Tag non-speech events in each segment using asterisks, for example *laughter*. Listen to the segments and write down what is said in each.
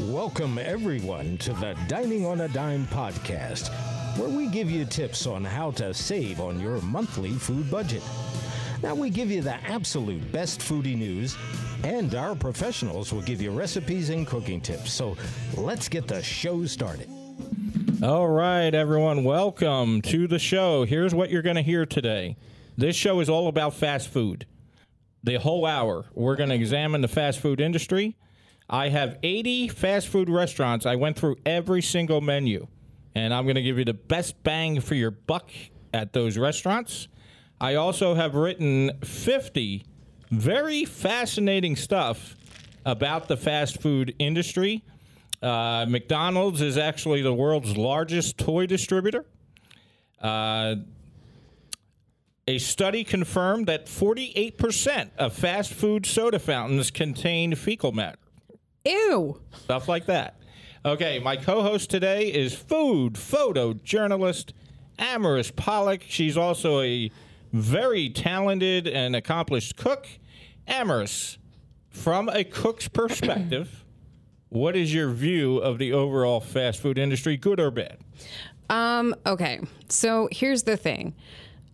Welcome, everyone, to the Dining on a Dime podcast, where we give you tips on how to save on your monthly food budget. Now, we give you the absolute best foodie news, and our professionals will give you recipes and cooking tips. So let's get the show started. All right, everyone, welcome to the show. Here's what you're going to hear today. This show is all about fast food. The whole hour, we're going to examine the fast food industry. I have 80 fast food restaurants. I went through every single menu, and I'm going to give you the best bang for your buck at those restaurants. I also have written 50 very fascinating stuff about the fast food industry. Uh, McDonald's is actually the world's largest toy distributor. Uh, a study confirmed that 48% of fast food soda fountains contain fecal matter. Ew. Stuff like that. Okay, my co host today is food photojournalist Amaris Pollock. She's also a very talented and accomplished cook. Amaris, from a cook's perspective, *clears throat* what is your view of the overall fast food industry, good or bad? Um, okay. So here's the thing.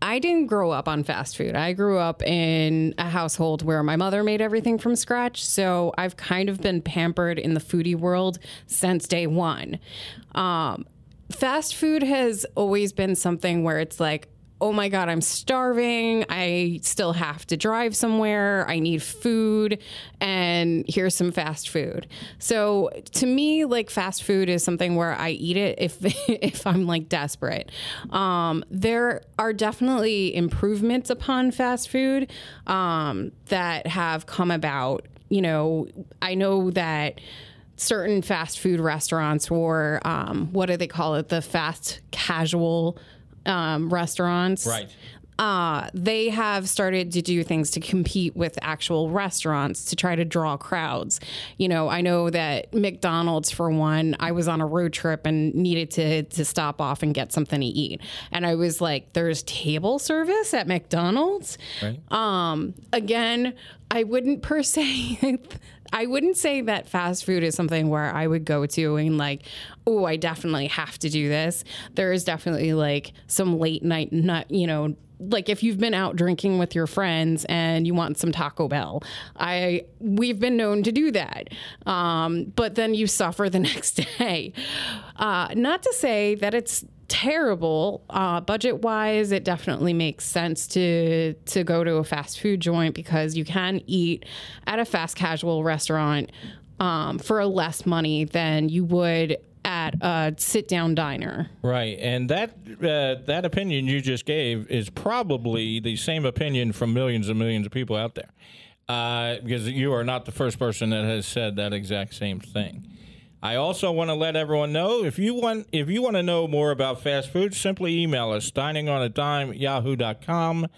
I didn't grow up on fast food. I grew up in a household where my mother made everything from scratch. So I've kind of been pampered in the foodie world since day one. Um, fast food has always been something where it's like, oh my God, I'm starving. I still have to drive somewhere. I need food. And here's some fast food. So to me, like fast food is something where I eat it if, *laughs* if I'm like desperate. Um, there are definitely improvements upon fast food um, that have come about. You know, I know that certain fast food restaurants or um, what do they call it? The fast casual um, restaurants. Right. Uh, they have started to do things to compete with actual restaurants to try to draw crowds. You know, I know that McDonald's, for one, I was on a road trip and needed to to stop off and get something to eat, and I was like, "There's table service at McDonald's." Right. Um, again, I wouldn't per *laughs* se. I wouldn't say that fast food is something where I would go to and like, oh, I definitely have to do this. There is definitely like some late night nut, you know, like if you've been out drinking with your friends and you want some Taco Bell, I we've been known to do that. Um, but then you suffer the *laughs* next day. Uh, not to say that it's terrible uh, budget wise it definitely makes sense to to go to a fast food joint because you can eat at a fast casual restaurant um, for less money than you would at a sit down diner Right, and that uh, that opinion you just gave is probably the same opinion from millions and millions of people out there, uh, because you are not the first person that has said that exact same thing. I also want to let everyone know if you want if you want to know more about fast food, simply email us dining on a dime yahoo.com.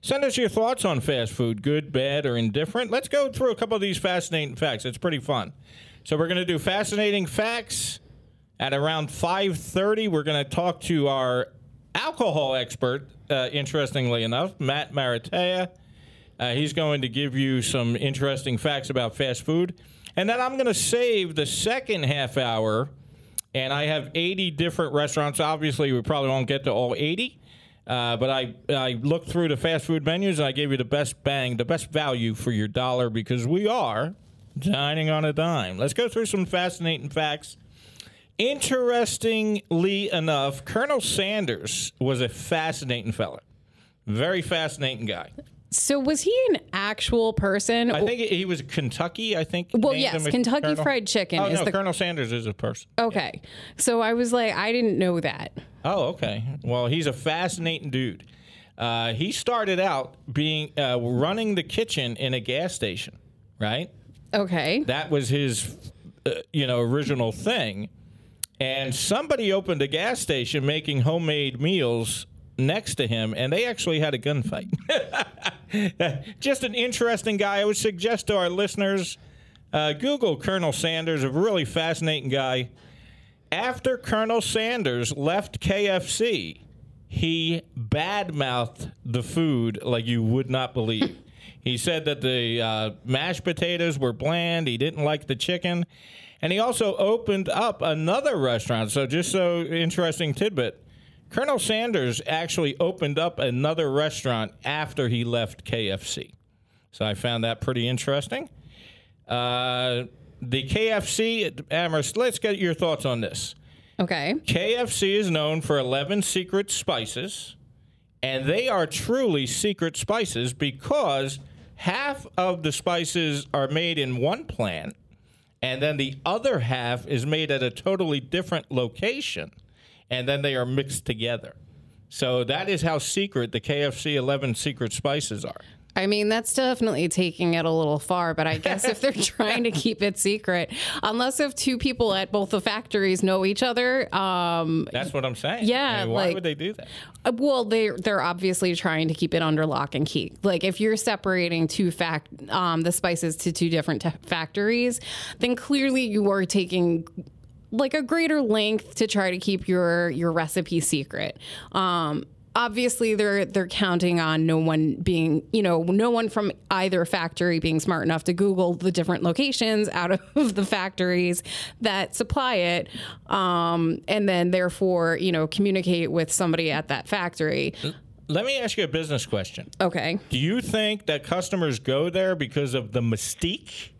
Send us your thoughts on fast food, good, bad, or indifferent. Let's go through a couple of these fascinating facts. It's pretty fun. So we're going to do fascinating facts at around 5:30. We're going to talk to our alcohol expert. Uh, interestingly enough, Matt Maratea. Uh, he's going to give you some interesting facts about fast food. And then I'm going to save the second half hour, and I have 80 different restaurants. Obviously, we probably won't get to all 80, uh, but I, I looked through the fast food menus and I gave you the best bang, the best value for your dollar because we are dining on a dime. Let's go through some fascinating facts. Interestingly enough, Colonel Sanders was a fascinating fella. Very fascinating guy. so was he an actual person I think he was Kentucky. I think. well yes kentucky colonel. fried chicken Oh is no, the Colonel Sanders is a person. okay so i was like i didn't know that Oh, okay. Well, he's a fascinating dude. Uh, he started out being uh, running the kitchen in a gas station, right? okay That was his, uh, you know, original thing. And somebody opened a gas station making homemade meals next to him, and they actually had a gunfight. *laughs* Just an interesting guy. I would suggest to our listeners uh, Google Colonel Sanders, a really fascinating guy. After Colonel Sanders left KFC, he badmouthed the food like you would not believe. *laughs* He said that the uh, mashed potatoes were bland. He didn't like the chicken. And he also opened up another restaurant. So, just so interesting tidbit Colonel Sanders actually opened up another restaurant after he left KFC. So, I found that pretty interesting. Uh, the KFC, Amaris, let's get your thoughts on this. Okay. KFC is known for 11 secret spices, and they are truly secret spices because half of the spices are made in one plant, and then the other half is made at a totally different location, and then they are mixed together. So that is how secret the KFC 11 secret spices are. I mean, that's definitely taking it a little far, but I guess if they're *laughs* trying to keep it secret, unless if two people at both the factories know each other, um, That's what I'm saying. Yeah, I mean, why like- would they do that? uh, well, they they're obviously trying to keep it under lock and key. Like if you're separating two fact um, the spices to two different t- factories, then clearly you are taking like a greater length to try to keep your your recipe secret. Um, obviously they're they're counting on no one being you know no one from either factory being smart enough to google the different locations out of *laughs* the factories that supply it um, and then therefore you know communicate with somebody at that factory Let me ask you a business question. okay Do you think that customers go there because of the mystique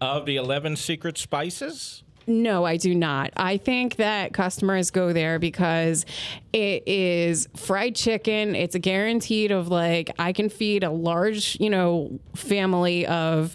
of the 11 secret spices? No, I do not. I think that customers go there because it is fried chicken. It's a guaranteed of like I can feed a large, you know, family of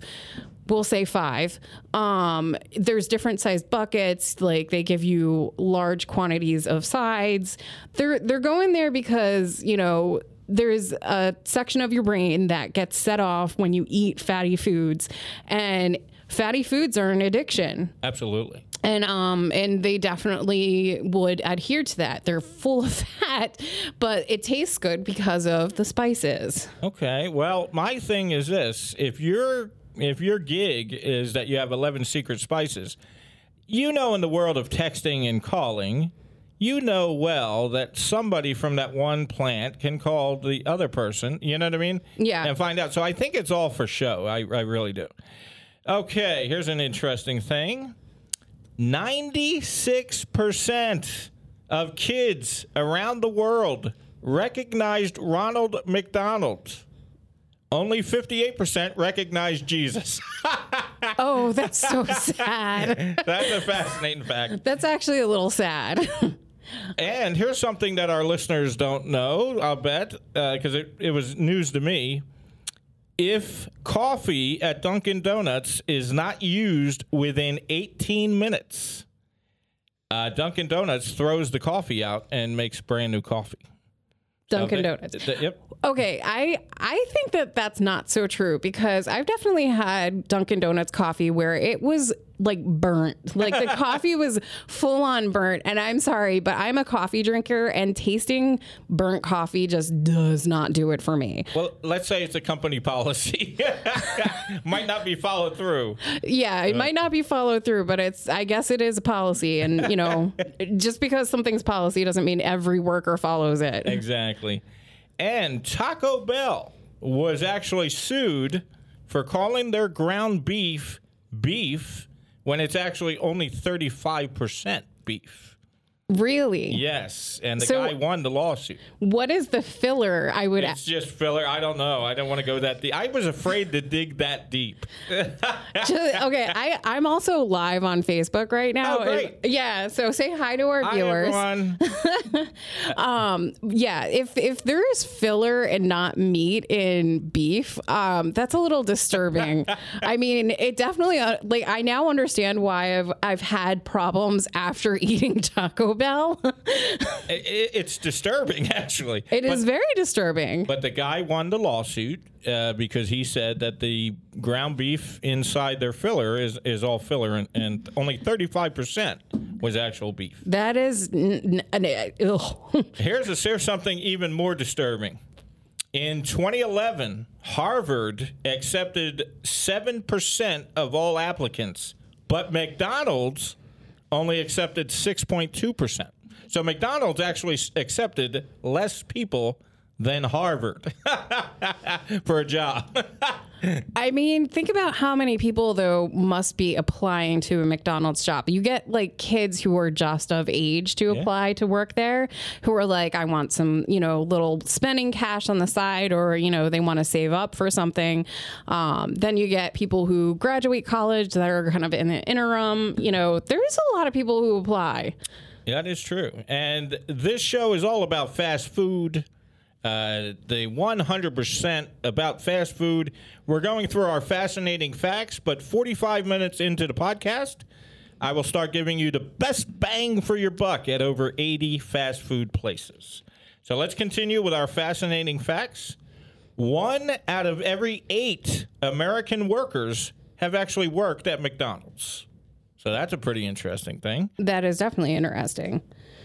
we'll say five. Um, there's different sized buckets. Like they give you large quantities of sides. They're they're going there because you know there's a section of your brain that gets set off when you eat fatty foods, and fatty foods are an addiction Absolutely. and um and they definitely would adhere to that they're full of *laughs* fat but it tastes good because of the spices Okay. Well, my thing is this: if your if your gig is that you have 11 secret spices, you know, in the world of texting and calling, you know well that somebody from that one plant can call the other person. You know what I mean? Yeah. And find out. So I think it's all for show. I, I really do. Okay. Here's an interesting thing. 96% of kids around the world recognized Ronald McDonald. Only 58% recognized Jesus. *laughs* oh that's so sad *laughs* That's a fascinating fact. that's actually a little sad *laughs* And here's something that our listeners don't know, I'll bet, uh, because it, it was news to me. If coffee at Dunkin' Donuts is not used within 18 minutes, uh, Dunkin' Donuts throws the coffee out and makes brand new coffee. dunkin' They- donuts th- yep. Okay, I I think that that's not so true because I've definitely had Dunkin' Donuts coffee where it was like burnt, like the *laughs* coffee was full on burnt. And I'm sorry, but I'm a coffee drinker, and tasting burnt coffee just does not do it for me. Well, let's say it's a company policy. *laughs* Might not be followed through. Yeah, it uh. might not be followed through, but it's I guess it is a policy, and you know, *laughs* just because something's policy doesn't mean every worker follows it. Exactly. And Taco Bell was actually sued for calling their ground beef beef when it's actually only 35% beef. Really? Yes. And the So- guy won the lawsuit. What is the filler? I would It's just filler. I don't know. I don't want to go that deep. I was afraid to dig that deep. *laughs* Just- okay, I I'm also live on Facebook right now. Oh, great. Yeah, so say hi to our Hi, viewers. everyone. *laughs* Yeah, if if there is filler and not meat in beef, um, that's a little disturbing. *laughs* I mean, it definitely uh, like I now understand why I've I've had problems after eating Taco Bell. *laughs* It- it- it's disturbing, *laughs* actually. It is very disturbing. But the guy won the lawsuit uh, because he said that the ground beef inside their filler is, is all filler, and, and only 35% was actual beef. that is n- n- n- *laughs* Here's, a, here's something even more disturbing. In 2011, Harvard accepted 7% of all applicants, but McDonald's only accepted 6.2%. So McDonald's actually accepted less people than Harvard *laughs* for a job. *laughs* I mean, think about how many people though must be applying to a McDonald's job. You get like kids who are just of age to apply to work there, who are like, I want some, you know, little spending cash on the side, or you know, they want to save up for something. Um, then you get people who graduate college that are kind of in the interim. You know, there's a lot of people who apply. Yeah, that is true. And this show is all about fast food. Uh, the 100% about fast food. We're going through our fascinating facts, but 45 minutes into the podcast, I will start giving you the best bang for your buck at over 80 fast food places. So let's continue with our fascinating facts. One out of every eight American workers have actually worked at McDonald's. So that's a pretty interesting thing. That is definitely interesting.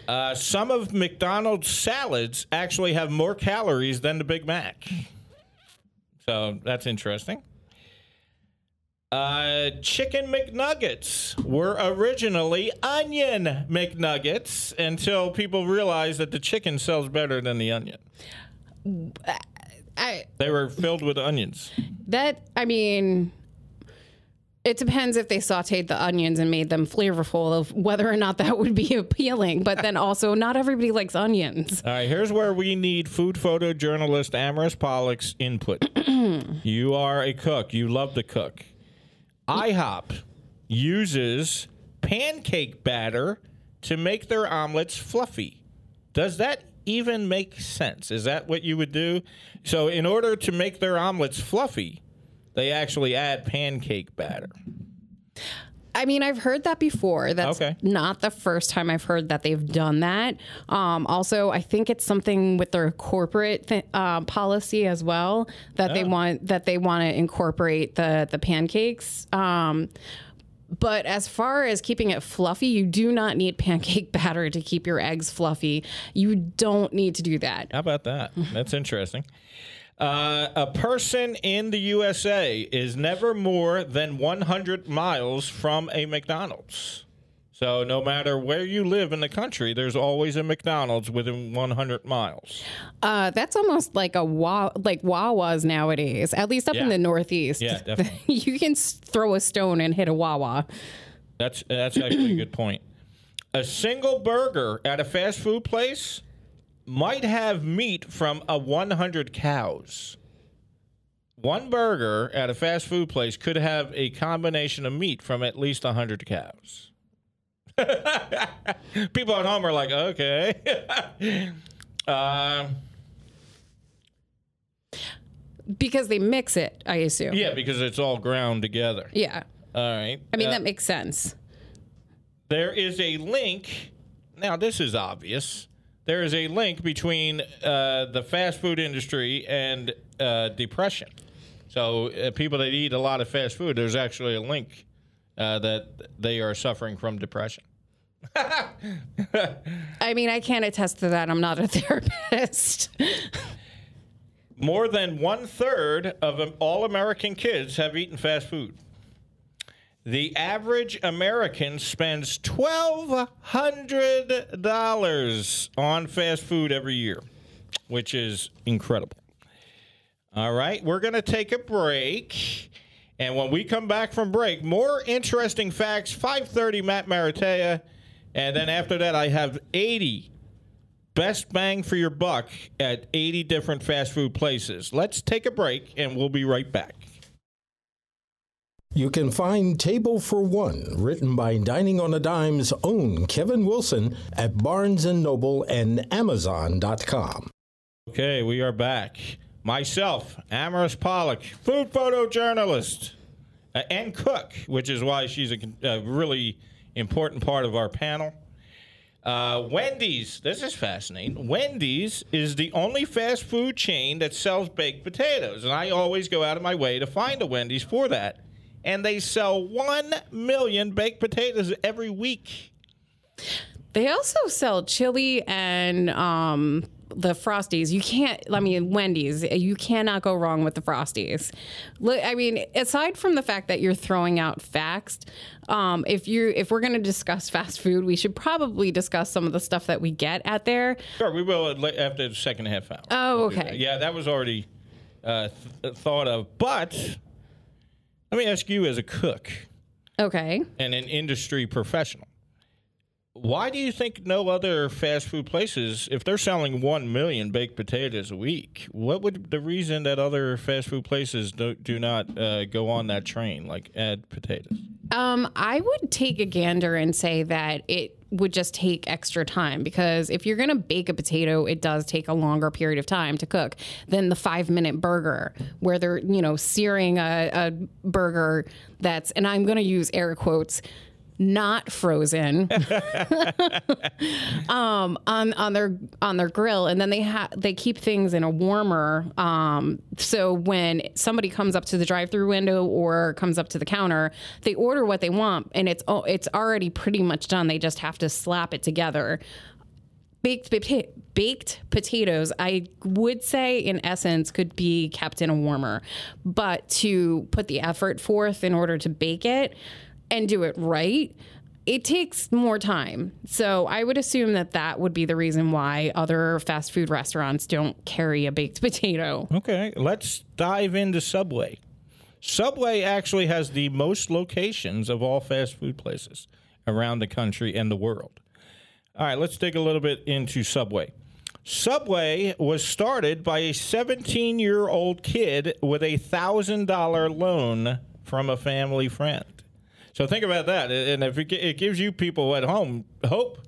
Uh, some of McDonald's salads actually have more calories than the Big Mac. So that's interesting. Uh, chicken McNuggets were originally onion McNuggets until people realized that the chicken sells better than the onion. I They were filled with onions. that I mean it depends if they sauteed the onions and made them flavorful of whether or not that would be *laughs* appealing. But then also not everybody likes onions. All right, here's where we need food photojournalist Amaris Pollock's input. *clears throat* you are a cook. You love to cook. IHOP uses pancake batter to make their omelets fluffy. Does that even make sense? Is that what you would do? So, in order to make their omelets fluffy, they actually add pancake batter. I mean, I've heard that before. That's Okay. not the first time I've heard that they've done that. Um, also, I think it's something with their corporate th- uh, policy as well that they want that they want to incorporate the the pancakes. Um, but as far as keeping it fluffy, you do not need *laughs* pancake batter to keep your eggs fluffy. You don't need to do that. How about that? That's interesting. Uh, a person in the USA is never more than 100 miles from a McDonald's. So, no matter where you live in the country, there's always a McDonald's within 100 miles. Uh, that's almost like a wa- like Wawas nowadays. At least up in the Northeast, Yeah, *laughs* definitely. you can throw a stone and hit a Wawa. That's that's actually a good point. A single burger at a fast food place might have meat from a 100 cows. One burger at a fast food place could have a combination of meat from at least 100 cows. *laughs* People at home are like, okay. *laughs* um, because they mix it. I assume. yeah, because it's all ground together. Yeah. All right. I mean Uh, that makes sense. There is a link. Now, this is obvious. There is a link between uh, the fast food industry and uh, depression. So, uh, people that eat a lot of fast food, there's actually a link uh, that they are suffering from depression. *laughs* I mean, I can't attest to that. I'm not a *laughs* therapist. More than one third of all American kids have eaten fast food. The average American spends $1,200 on fast food every year, which is incredible. All right, we're going to take a break. And when we come back from break, more interesting facts, 5.30 Matt Maratea. And then after that, I have 80 best bang for your buck at 80 different fast food places. Let's take a break and we'll be right back. You can find Table for One, written by Dining on a Dime's own Kevin Wilson, at Barnes & Noble and Amazon.com. Okay, we are back. Myself, Amaris Pollock, food photojournalist, uh, and cook, which is why she's a, a really important part of our panel. Uh, Wendy's, this is fascinating. Wendy's is the only fast food chain that sells baked potatoes, and I always go out of my way to find a Wendy's for that. And they sell 1 million baked potatoes every week. they also sell chili and um, the Frosties. You can't. I mean, Wendy's. You cannot go wrong with the Frosties. Look, I mean, aside from the fact that you're throwing out facts, um, if you if we're going to discuss *laughs* fast food, we should probably discuss some of the stuff that we get at there. Sure, we will after the second half hour. Oh, We'll okay. that. Yeah, that was already uh, th- thought of. But let me ask you, as a cook Okay. and an industry professional, why do you think no other fast food places, if they're selling 1 million baked potatoes a week, what would the reason that other fast food places do, do not uh, go on that train, like add potatoes? Um, I would take a gander and say that it would just take extra time because if you're going to bake a potato, it does take a longer period of time to cook than the five minute burger where they're, you know, searing a, a burger that's, and I'm going to use air quotes, not frozen *laughs* um, on on their on their grill, and then they have they keep things in a warmer. Um, so when somebody comes up to the drive-through window or comes up to the counter, they order what they want, and it's oh, it's already pretty much done. They just have to slap it together. Baked pota- baked potatoes, I would say, in essence, could be kept in a warmer, but to put the effort forth in order to bake it and do it right, it takes more time. So I would assume that that would be the reason why other fast food restaurants don't carry a baked potato. Okay, let's dive into Subway. Subway actually has the most locations of all fast food places around the country and the world. All right, let's dig a little bit into Subway. Subway was started by a 17 year old kid with a $1,000 loan from a family friend. So think about that. And if it, gives you people at home hope,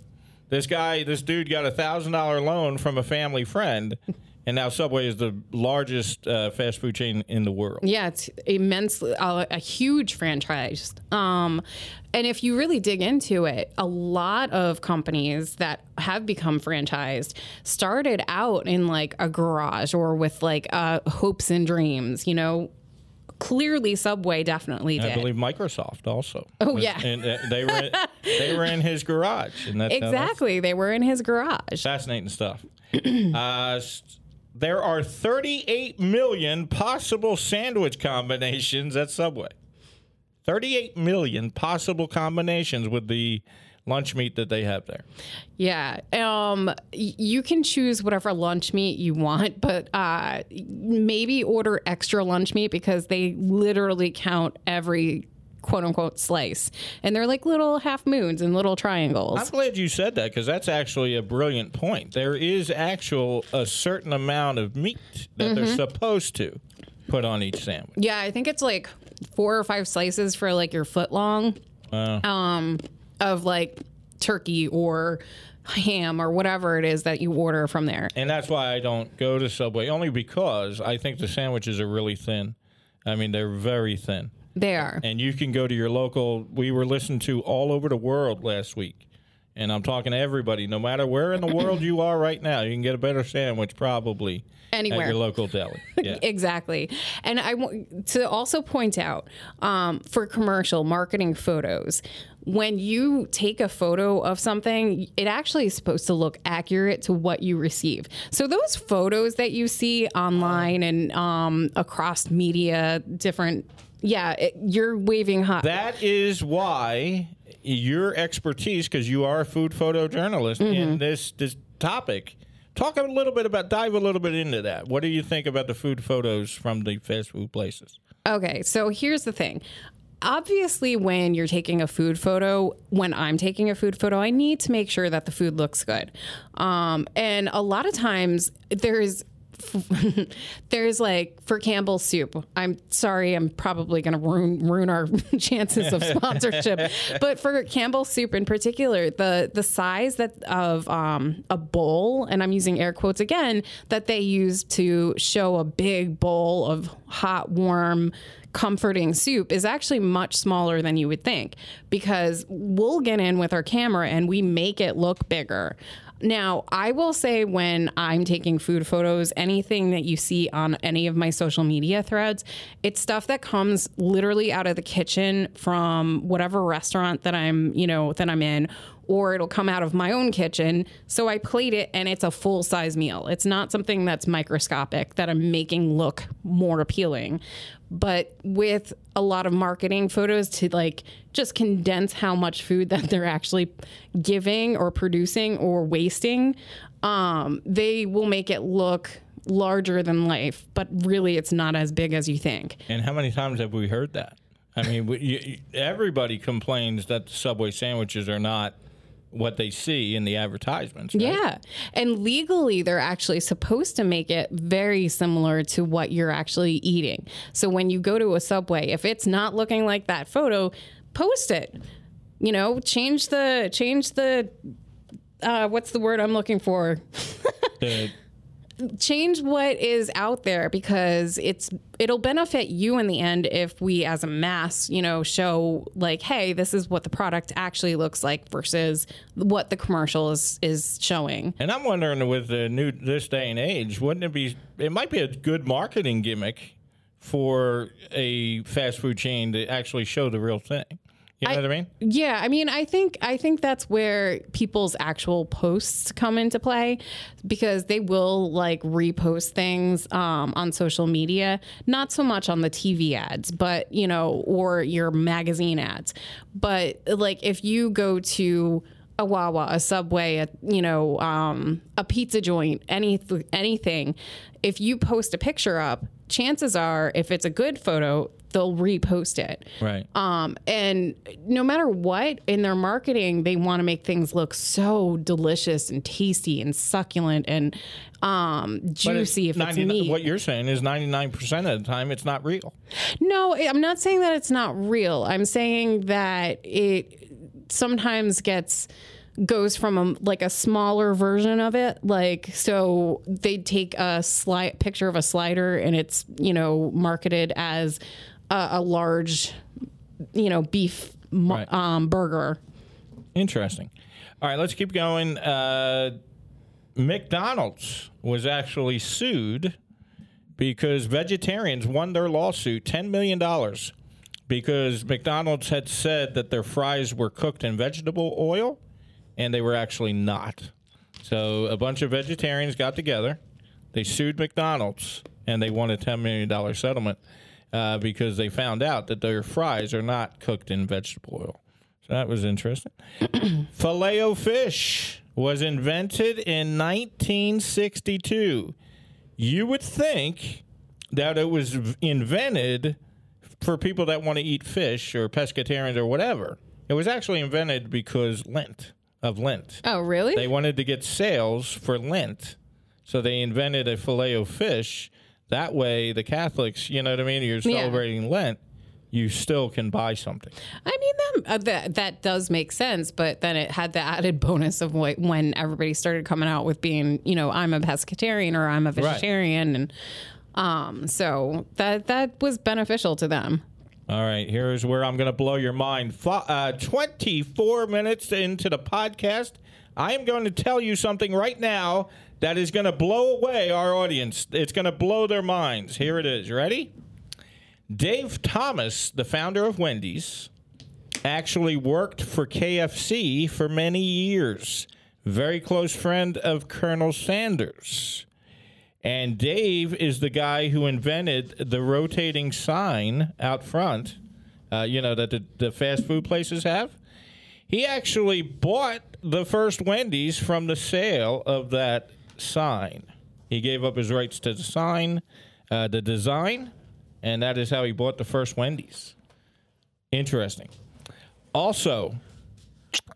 this guy, this dude got a $1,000 loan from a family friend. *laughs* And now Subway is the largest uh, fast food chain in the world. Yeah, it's immensely a, a huge franchise. Um, and if you really dig into it, a lot of companies that have become franchised started out in like a garage or with like uh, hopes and dreams. You know, clearly Subway definitely did. I believe Microsoft also. Oh, was- yeah. and uh, they were they were in his garage, and that's exactly, they were in his garage. fascinating stuff. *clears throat* uh, there are 38 million possible sandwich combinations at Subway. 38 million possible combinations with the lunch meat that they have there. Yeah. Um, you can choose whatever lunch meat you want, *laughs* but uh, maybe order extra lunch meat because they literally count every quote unquote slice. And they're like little half moons and little triangles. I'm glad you said that because that's actually a brilliant point. There is actual a certain amount of meat that they're supposed to put on each sandwich. yeah, I think it's like four or five slices for like your foot long um, of like turkey or ham or whatever it is that you order from there. And that's why I don't go to Subway, only because I think the sandwiches are really thin. I mean, they're very thin. They are. And you can go to your local, we were listened to all over the world last week. And I'm talking to everybody, no matter where in the world you are right now, you can get a better sandwich probably Anywhere. at your local deli. *laughs* Yeah. Exactly. And I want to also point out um, for commercial marketing photos, when you take a photo of something, it actually is supposed to look accurate to what you receive. So those photos that you see online and um, across media, different, yeah, it, you're waving hot. That is why your expertise, because you are a food photojournalist in this this topic. Talk a little bit about dive a little bit into that. What do you think about the food photos from the fast food places? Okay, so here's the thing. Obviously, when you're taking a food photo, when I'm taking a food photo, I need to make sure that the food looks good. Um, and a lot of times, there's *laughs* there's like for Campbell's soup. I'm sorry, I'm probably going to ruin ruin our *laughs* chances of sponsorship. *laughs* but for Campbell's soup in particular, the the size that of um, a bowl, and I'm using air quotes again, that they use to show a big bowl of hot, warm comforting soup is actually much smaller than you would think because we'll get in with our camera and we make it look bigger. Now, I will say when I'm taking food photos, anything that you see on any of my social media threads, it's stuff that comes literally out of the kitchen from whatever restaurant that I'm, you know, that I'm in or it'll come out of my own kitchen. So I plate it and it's a full size meal. It's not something that's microscopic that I'm making look more appealing. But with a lot of marketing photos to like just condense how much food that they're actually giving or producing or wasting, um, they will make it look larger than life, but really it's not as big as you think. And how many times have we heard that? I mean, we, you, everybody complains that the Subway sandwiches are not what they see in the advertisements. Right? Yeah. And legally, they're actually supposed to make it very similar to what you're actually eating. So when you go to a Subway, if it's not looking like that photo, post it. You know, change the, change the, uh, what's the word I'm looking for? *laughs* The- change what is out there because it's it'll benefit you in the end if we as a mass you know show like hey this is what the product actually looks like versus what the commercial is is showing and I'm wondering, with the new this day and age, wouldn't it be? It might be a good marketing gimmick for a fast food chain to actually show the real thing. You know what I mean? Yeah, I mean, I think I think that's where people's actual posts come into play because they will like repost things um, on social media, not so much on the TV ads, but you know, or your magazine ads. But like, if you go to a Wawa, a Subway, a you know, um, a pizza joint, any anything, if you post a picture up, chances are, if it's a good photo, they'll repost it. Right. Um, and no matter what in their marketing, they want to make things look so delicious and tasty and succulent and um, juicy if it's 99 meat. What you're saying is 99% of the time it's not real. No, I'm not saying that it's not real. I'm saying that it sometimes gets goes from a, like a smaller version of it like so they take a slide picture of a slider and it's you know marketed as a, a large you know beef Right. um, burger Interesting. All right, let's keep going. Uh, McDonald's was actually sued because vegetarians won their lawsuit $10 million because McDonald's had said that their fries were cooked in vegetable oil and they were actually not. So a bunch of vegetarians got together, they sued McDonald's, and they won a $10 million settlement uh, because they found out that their fries are not cooked in vegetable oil. So that was interesting. *clears throat* Filet fish was invented in 1962. You would think that it was invented for people that want to eat fish or pescatarians or whatever. It was actually invented because Lent, of Lent. oh really They wanted to get sales for Lent. So they invented a filet o fish. That way, the Catholics, you know what I mean? You're Yeah. celebrating Lent, you still can buy something. I mean that, uh, that that does make sense, but then it had the added *laughs* bonus of what, when everybody started coming out with being, you know, I'm a pescatarian or I'm a vegetarian, and um, so that that was beneficial to them. All right, here's where I'm going to blow your mind. Uh, 24 minutes into the podcast, I am going to tell you something right now that is going to blow away our audience. It's going to blow their minds. Here it is. Ready? Dave Thomas, the founder of Wendy's, actually worked for KFC for many years. Very close friend of Colonel Sanders. And Dave is the guy who invented the rotating sign out front, uh, you know, that the, the fast food places have. He actually bought the first Wendy's from the sale of that sign. He gave up his rights to the sign, uh, the design, and that is how he bought the first Wendy's. Interesting. Also,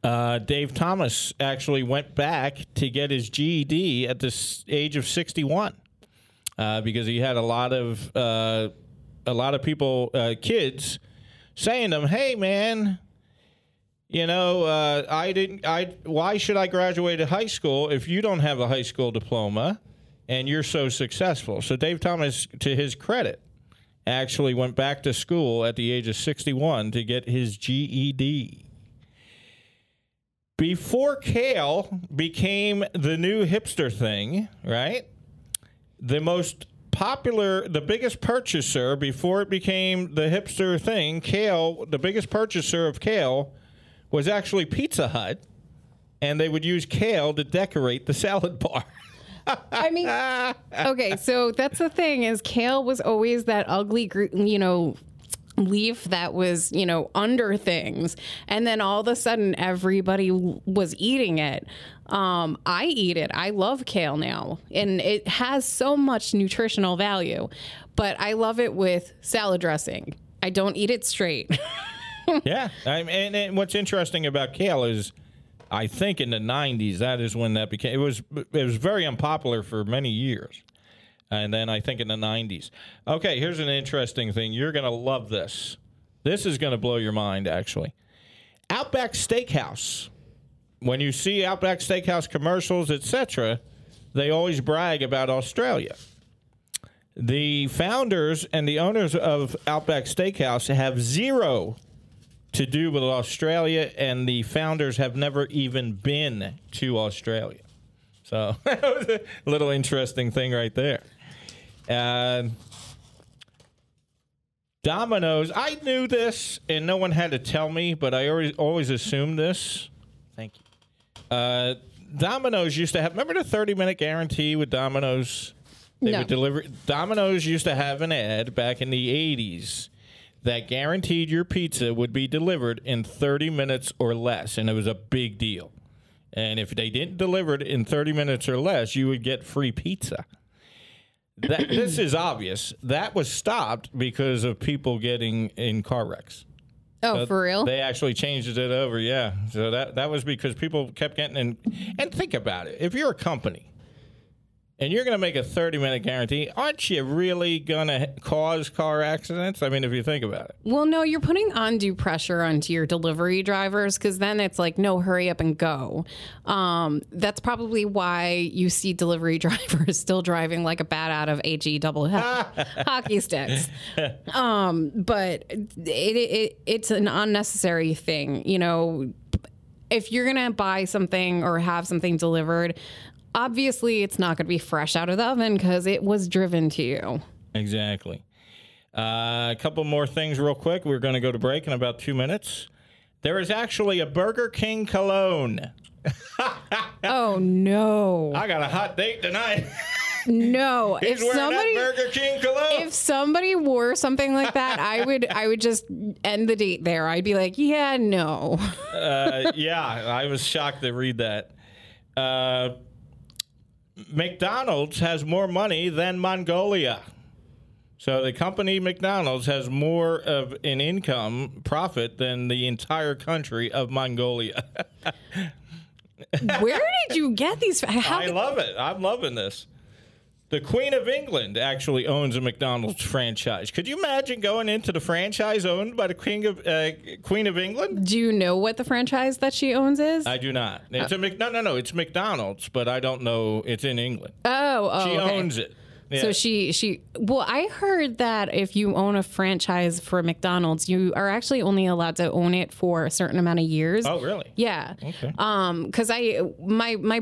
uh, Dave Thomas actually went back to get his GED at the age of 61 uh, because he had a lot of uh, a lot of people, uh, kids, saying to him, "Hey, man." You know, uh, I didn't. I why should I graduate high school if you don't have a high school diploma and you're so successful? So Dave Thomas, to his credit, actually went back to school at the age of 61 to get his GED. Before kale became the new hipster thing, right? The most popular, the biggest purchaser before it became the hipster thing, kale, the biggest purchaser of kale was actually Pizza Hut, and they would use kale to decorate the salad bar. I mean, okay, so that's the thing is kale was always that ugly, you know, leaf that was, you know, under things. And then all of a sudden everybody was eating it. Um, I eat it. I love kale now, and it has so much nutritional value, but I love it with salad dressing. I don't eat it straight. *laughs* yeah, I mean, and, and what's interesting about kale is, I think in the '90s that is when that became. It was it was very unpopular for many years, and then I think in the '90s. Okay, here's an interesting thing. You're gonna love this. This is gonna blow your mind, actually. Outback Steakhouse. When you see Outback Steakhouse commercials, etc., they always brag about Australia. The founders and the owners of Outback Steakhouse have zero to do with Australia, and the founders have never even been to Australia. So, *laughs* that was a little interesting thing right there. Uh, Domino's, I knew this, and no one had to tell me, but I always, always assumed this. Thank you. Uh, Domino's used to have, remember the 30 minute guarantee with Domino's? They No. would deliver. Domino's used to have an ad back in the 80s that guaranteed your pizza would be delivered in 30 minutes or less, and it was a big deal. And if they didn't deliver it in 30 minutes or less, you would get free pizza. That, *clears throat* this is obvious. That was stopped because of people getting in car wrecks. oh, for real? They actually changed it over, yeah. So that that was because people kept getting in. And think about it: if you're a company and you're going to make a 30 minute guarantee, aren't you really going to cause car accidents? I mean, if you think about it. Well, no, you're putting undue pressure onto your delivery drivers because then it's like, no, hurry up and go. Um, that's probably why you see delivery *laughs* drivers still driving like a bat out of AG double *laughs* hockey sticks. Um, but it, it it's an unnecessary thing, you know. If you're gonna buy something or have something delivered, obviously it's not gonna be fresh out of the oven because it was driven to you. Exactly. Uh, a couple more things, real quick. We're going to go to break in about two minutes. There is actually a Burger King cologne. *laughs* Oh no. I got a hot date tonight. *laughs* No, He's if somebody Burger King cologne. if somebody wore something like that, I would I would just end the date there. I'd be like, yeah, no. uh, yeah, I was shocked to read that. Uh, McDonald's has more money than Mongolia. So the company McDonald's has more of an income profit than the entire country of Mongolia. *laughs* Where did you get these? How? I love it. I'm loving this. The Queen of England actually owns a McDonald's franchise. Could you imagine going into the franchise owned by the Queen of uh, Queen of England? do you know what the franchise that she owns is? I do not. It's a Mc, no, no, no. It's McDonald's, but I don't know. It's in England. oh, oh, She okay. owns it. Yeah. So she she well, I heard that if you own a franchise for McDonald's, you are actually only allowed to own it for a certain amount of years. Oh, really? Yeah. Okay. Um, because I my my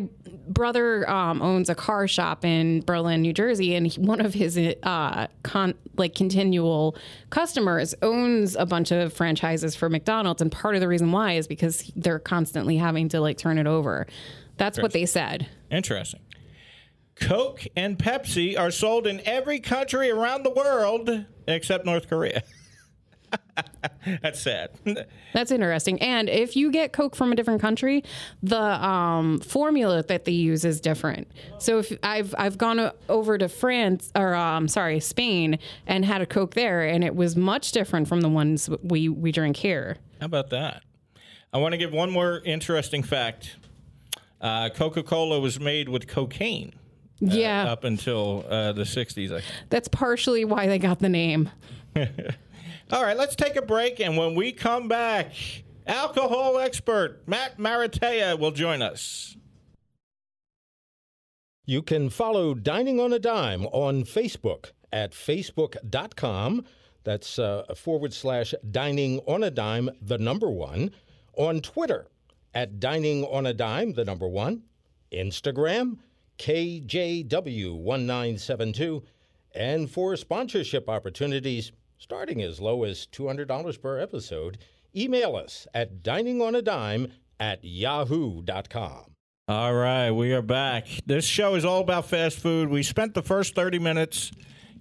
brother um owns a car shop in Berlin, New Jersey, and he, one of his uh con like continual customers owns a bunch of franchises for McDonald's, and part of the reason why is because they're constantly having to like turn it over. That's what they said. Interesting. Coke and Pepsi are sold in every country around the world except North Korea. *laughs* That's sad. That's interesting. And if you get Coke from a different country, the um, formula that they use is different. So if I've I've gone over to France or um, sorry Spain and had a Coke there, and it was much different from the ones we we drink here. How about that? I want to give one more interesting fact. Uh, Coca Cola was made with cocaine yeah, up until uh, the 60s, I think. that's partially why they got the name. *laughs* All right, let's take a break. And when we come back, alcohol expert Matt Maratea will join us. You can follow Dining on a Dime on Facebook at facebook.com. That's uh, forward slash dining on a dime, the number one. On Twitter at dining on a dime, the number one. Instagram, KJW1972. And for sponsorship opportunities, starting as low as $200 per episode, email us at diningonadime at yahoo.com. All right, we are back. This show is all about fast food. We spent the first 30 minutes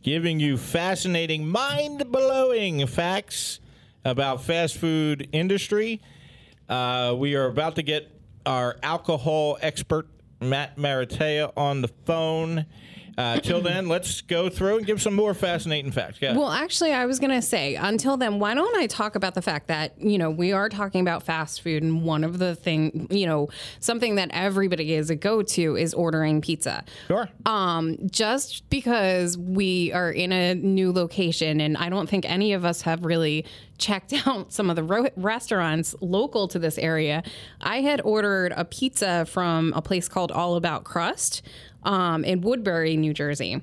giving you fascinating, mind-blowing facts about fast food industry. Uh, we are about to get our alcohol expert Matt Maratea on the phone. Uh, till then, let's go through and give some more fascinating facts. Yeah. Well, actually, I was going to say, until then, why don't I talk about the fact that, you know, we are talking about fast food, and one of the thing, you know, something that everybody is a go to is ordering pizza. sure. Um, just because we are in a new location, and I don't think any of us have really checked *laughs* out some of the ro- restaurants local to this area. I had ordered a pizza from a place called All About Crust um, in Woodbury, New Jersey.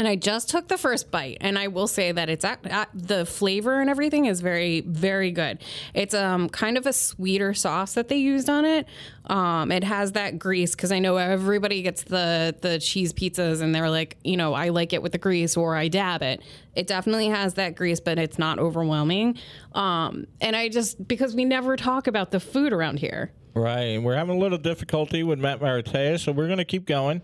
And I just took the first bite, and I will say that it's at, at- the flavor and everything is very, very good. It's um kind of a sweeter sauce that they used on it. Um, it has that grease because I know everybody gets the the cheese pizzas, and they're like, you know, I like it with the grease or I dab it. It definitely has that grease, but it's not overwhelming. Um, and I just because we never talk about the food around here. Right. We're having a little difficulty with Matt Maratea, so we're going to keep going.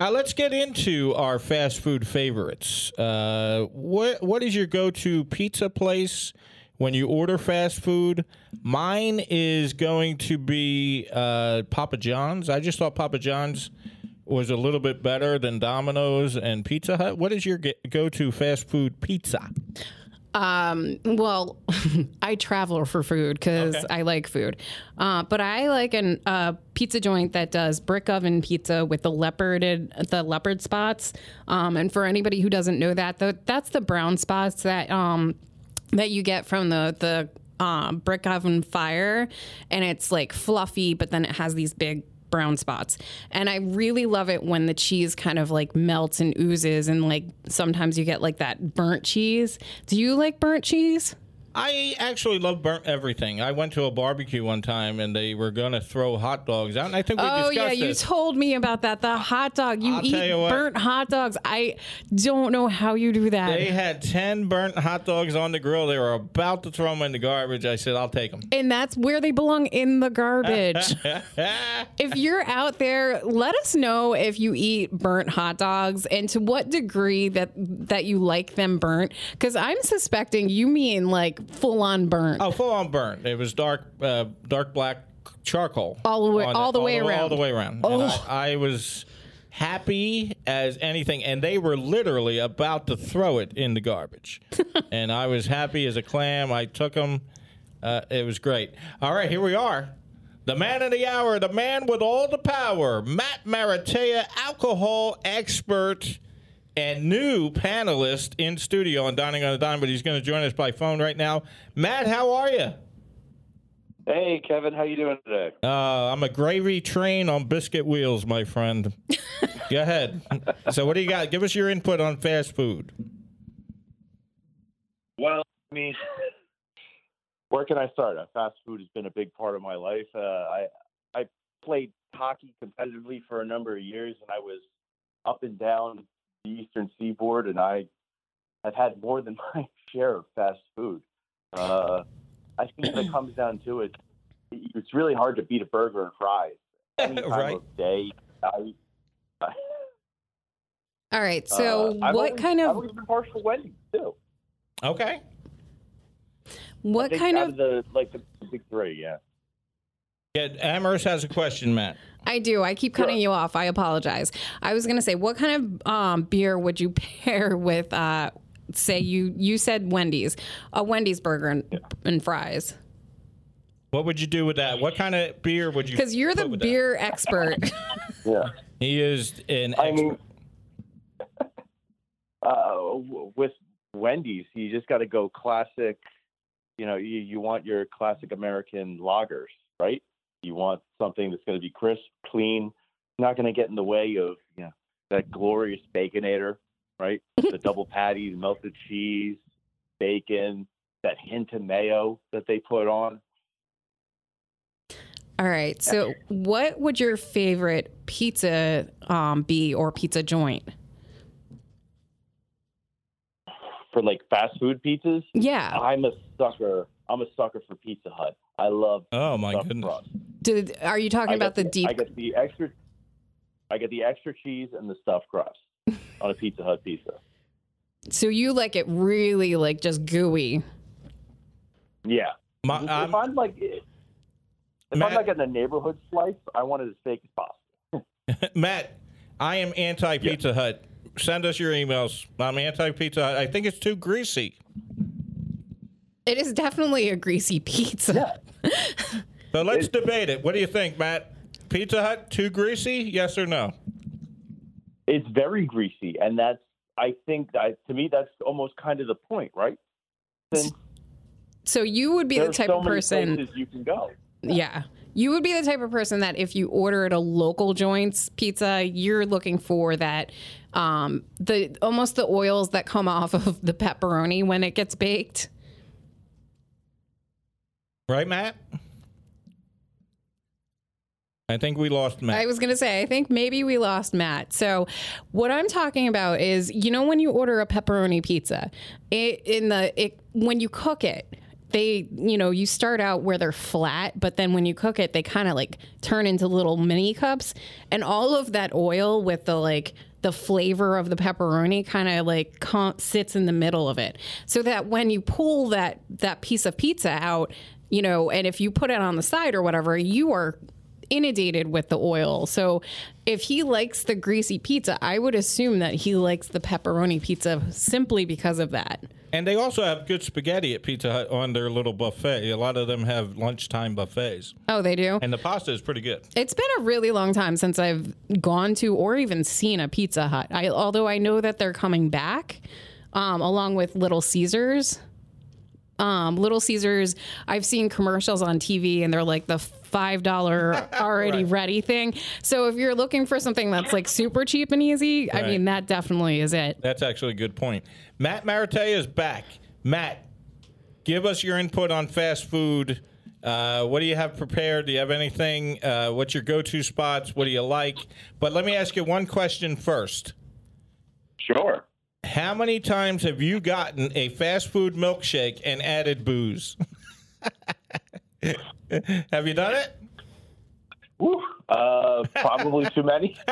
Uh, let's get into our fast food favorites. Uh, what What is your go to pizza place when you order fast food? Mine is going to be uh, Papa John's. I just thought Papa John's was a little bit better than Domino's and Pizza Hut. What is your go to fast food pizza? Um, well, *laughs* I travel for food because Okay. I like food. Uh, but I like a uh, pizza joint that does brick oven pizza with the leoparded the leopard spots. Um, and for anybody who doesn't know that, the, that's the brown spots that um, that you get from the the um, brick oven fire, and it's like fluffy, but then it has these big brown spots. And I really love it when the cheese kind of like melts and oozes, and like sometimes you get like that burnt cheese. Do you like burnt cheese? I actually love burnt everything. I went to a barbecue one time and they were going to throw hot dogs out, and I think we Oh discussed yeah, you this. told me about that. The hot dog. You I'll eat you burnt hot dogs. I don't know how you do that. They had 10 burnt hot dogs on the grill. They were about to throw them in the garbage. I said, I'll take them. and that's where they belong in the garbage. *laughs* if you're out there, let us know if you eat burnt hot dogs and to what degree that that you like them burnt. Because I'm suspecting you mean like full on burnt. oh, full on burnt. It was dark, uh, dark black charcoal. All the way- all the way around. All the way around. And I, I was happy as anything, and they were literally about to throw it in the garbage. *laughs* and I was happy as a clam. I took them. Uh, it was great. All right, here we are. The man of the hour, the man with all the power, Matt Maratea, alcohol expert and new panelist in studio on Dining on a Dime, but he's going to join us by phone right now. Matt, how are you? Hey, Kevin, how you doing today? Uh, I'm a gravy train on biscuit wheels, my friend. *laughs* Go ahead. So, what do you got? Give us your input on fast food. Well, I mean, where can I start? Uh, Fast food has been a big part of my life. Uh, I I played hockey competitively for a number of years, and I was up and down the Eastern Seaboard, and I have had more than *laughs* my share of fast food. Uh, I think when it comes *clears throat* down to it, it's really hard to beat a burger and fries *laughs* any time Right. of day, night. All right. So Uh, what always- kind I've of always been partial Wendy's too. Okay. what kind out of the like the, the big three? Yeah. Yeah, Amaris has a question, Matt. I do. I keep cutting Sure. you off. I apologize. I was going to say, what kind of um, beer would you *laughs* pair with? Uh, say you you said Wendy's, a Wendy's burger and, and fries, What would you do with that? What kind of beer would you? because you're the put with that? beer expert. *laughs* Yeah. He is an I expert. mean, *laughs* uh, with Wendy's, you just got to go classic. You know, you, you want your classic American lagers, right? You want something that's going to be crisp, clean, not going to get in the way of you know that glorious baconator, right? *laughs* the double patties, melted cheese, bacon, that hint of mayo that they put on. All right. So, what would your favorite pizza um, be or pizza joint? For like fast food pizzas, Yeah. I'm a sucker. I'm a sucker for Pizza Hut. I love Oh my goodness. crust. Did, are you talking I about get the deep? I get the extra. I get the extra cheese and the stuffed crust *laughs* on a Pizza Hut pizza. So you like it really like just gooey. Yeah. My, if I'm- I'm like, if Matt- I'm like in the neighborhood slice, I want it as fake as possible. *laughs* Matt, I am anti Pizza Hut. Send us your emails. I'm anti Pizza Hut. I think it's too greasy. It is definitely a greasy pizza. *laughs* So let's It- debate it. What do you think, Matt? Pizza Hut too greasy? Yes or no? It's very greasy, and that's I think that to me that's almost kind of the point, right? Since So you would be the there's type so of many person places you can go. Yeah. You would be the type of person that if you order at a local joints pizza, you're looking for that um the almost the oils that come off of the pepperoni when it gets baked. Right, Matt? I think we lost Matt. I was going to say I think maybe we lost Matt. So what I'm talking about is you know when you order a pepperoni pizza, it in the it when you cook it, they you know you start out where they're flat but then when you cook it they kind of like turn into little mini cups and all of that oil with the like the flavor of the pepperoni kind of like con- sits in the middle of it so that when you pull that that piece of pizza out you know and if you put it on the side or whatever you are inundated with the oil. So if he likes the greasy pizza, I would assume that he likes the pepperoni pizza simply because of that. and they also have good spaghetti at Pizza Hut on their little buffet. A lot of them have lunchtime buffets. Oh, they do? And the pasta is pretty good. It's been a really long time since I've gone to or even seen a Pizza Hut. I, although I know that they're coming back um, along with Little Caesars. Um, Little Caesars, I've seen commercials on TV and they're like the $5 already ready thing. So if you're looking for something that's like super cheap and easy, I mean, that definitely is it. That's actually a good point. Matt Maratea is back. Matt, give us your input on fast food. Uh, what do you have prepared? Do you have anything? Uh, what's your go to spots? What do you like? But let me ask you one question first. Sure. How many times have you gotten a fast food milkshake and added booze? *laughs* *laughs* have you done it? Woo. Uh, probably too many. *laughs*